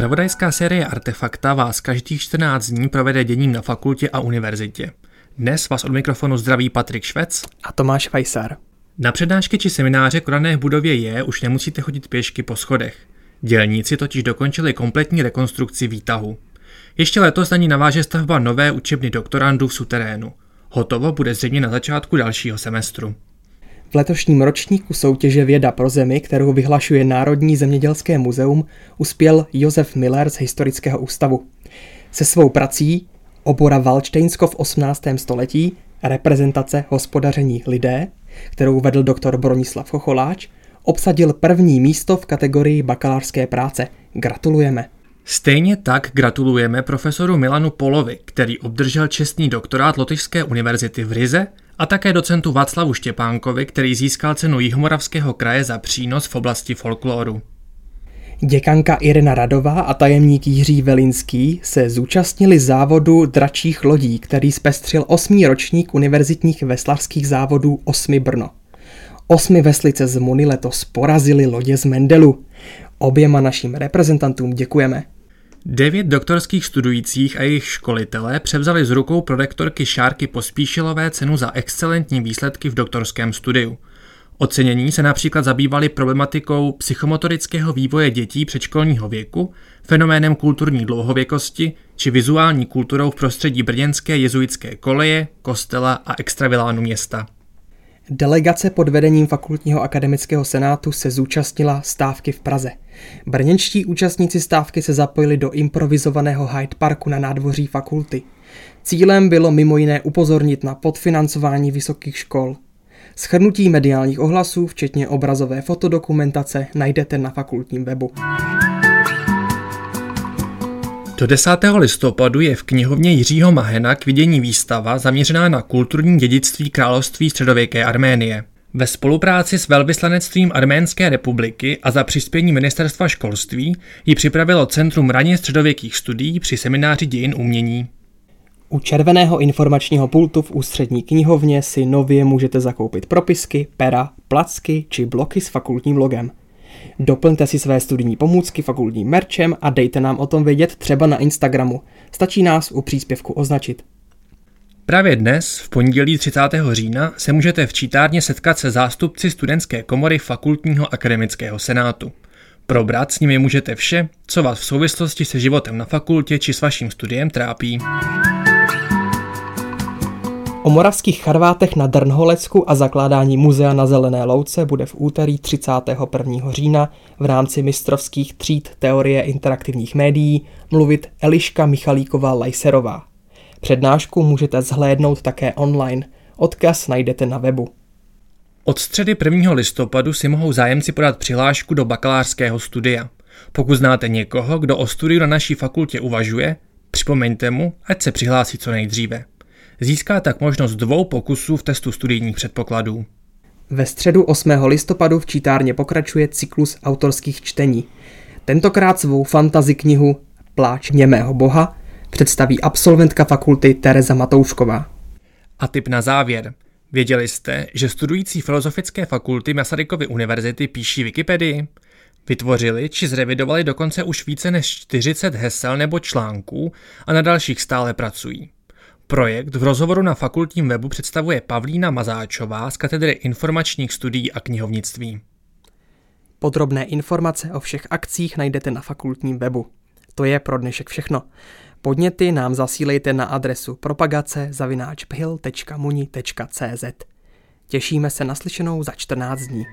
Spravodajská série Artefakta vás každých 14 dní provede děním na fakultě a univerzitě. Dnes vás od mikrofonu zdraví Patrik Švec a Tomáš Fajsar. Na přednášky či semináře konané v budově je už nemusíte chodit pěšky po schodech. Dělníci totiž dokončili kompletní rekonstrukci výtahu. Ještě letos na ní naváže stavba nové učebny doktorandů v suterénu. Hotovo bude zřejmě na začátku dalšího semestru. V letošním ročníku soutěže Věda pro zemi, kterou vyhlašuje Národní zemědělské muzeum, uspěl Josef Miller z Historického ústavu. Se svou prací Obora Valštejnsko v 18. století, reprezentace hospodaření lidé, kterou vedl doktor Bronislav Chocholáč, obsadil první místo v kategorii bakalářské práce. Gratulujeme. Stejně tak gratulujeme profesoru Milanu Polovi, který obdržel čestný doktorát Lotyšské univerzity v Rize a také docentu Václavu Štěpánkovi, který získal cenu Jihomoravského kraje za přínos v oblasti folkloru. Děkanka Irina Radová a tajemník Jiří Velinský se zúčastnili závodu dračích lodí, který zpestřil osmý ročník univerzitních veslarských závodů Osmi Brno. Osmi veslice z Muny letos porazili lodě z Mendelu. Oběma našim reprezentantům děkujeme. Devět doktorských studujících a jejich školitelé převzali z rukou prorektorky Šárky Pospíšilové cenu za excelentní výsledky v doktorském studiu. Ocenění se například zabývali problematikou psychomotorického vývoje dětí předškolního věku, fenoménem kulturní dlouhověkosti či vizuální kulturou v prostředí brněnské jezuitské koleje, kostela a extravilánu města. Delegace pod vedením Fakultního akademického senátu se zúčastnila stávky v Praze. Brněnští účastníci stávky se zapojili do improvizovaného Hyde Parku na nádvoří fakulty. Cílem bylo mimo jiné upozornit na podfinancování vysokých škol. Schrnutí mediálních ohlasů, včetně obrazové fotodokumentace, najdete na fakultním webu. Do 10. listopadu je v knihovně Jiřího Mahena k vidění výstava zaměřená na kulturní dědictví království středověké Arménie. Ve spolupráci s velvyslanectvím Arménské republiky a za přispění ministerstva školství ji připravilo Centrum raně středověkých studií při semináři dějin umění. U červeného informačního pultu v ústřední knihovně si nově můžete zakoupit propisky, pera, placky či bloky s fakultním logem. Doplňte si své studijní pomůcky fakultním merčem a dejte nám o tom vědět třeba na Instagramu. Stačí nás u příspěvku označit. Právě dnes, v pondělí 30. října, se můžete v čítárně setkat se zástupci studentské komory Fakultního akademického senátu. Probrat s nimi můžete vše, co vás v souvislosti se životem na fakultě či s vaším studiem trápí. O moravských charvátech na Drnholecku a zakládání muzea na Zelené louce bude v úterý 31. října v rámci mistrovských tříd teorie interaktivních médií mluvit Eliška Michalíková Lajserová. Přednášku můžete zhlédnout také online. Odkaz najdete na webu. Od středy 1. listopadu si mohou zájemci podat přihlášku do bakalářského studia. Pokud znáte někoho, kdo o studiu na naší fakultě uvažuje, připomeňte mu, ať se přihlásí co nejdříve. Získá tak možnost dvou pokusů v testu studijních předpokladů. Ve středu 8. listopadu v čítárně pokračuje cyklus autorských čtení. Tentokrát svou fantazi knihu Pláč němého boha představí absolventka fakulty Tereza Matoušková. A tip na závěr. Věděli jste, že studující filozofické fakulty Masarykovy univerzity píší Wikipedii? Vytvořili či zrevidovali dokonce už více než 40 hesel nebo článků a na dalších stále pracují. Projekt v rozhovoru na fakultním webu představuje Pavlína Mazáčová z katedry informačních studií a knihovnictví. Podrobné informace o všech akcích najdete na fakultním webu. To je pro dnešek všechno. Podněty nám zasílejte na adresu propagace.muni.cz Těšíme se na slyšenou za 14 dní.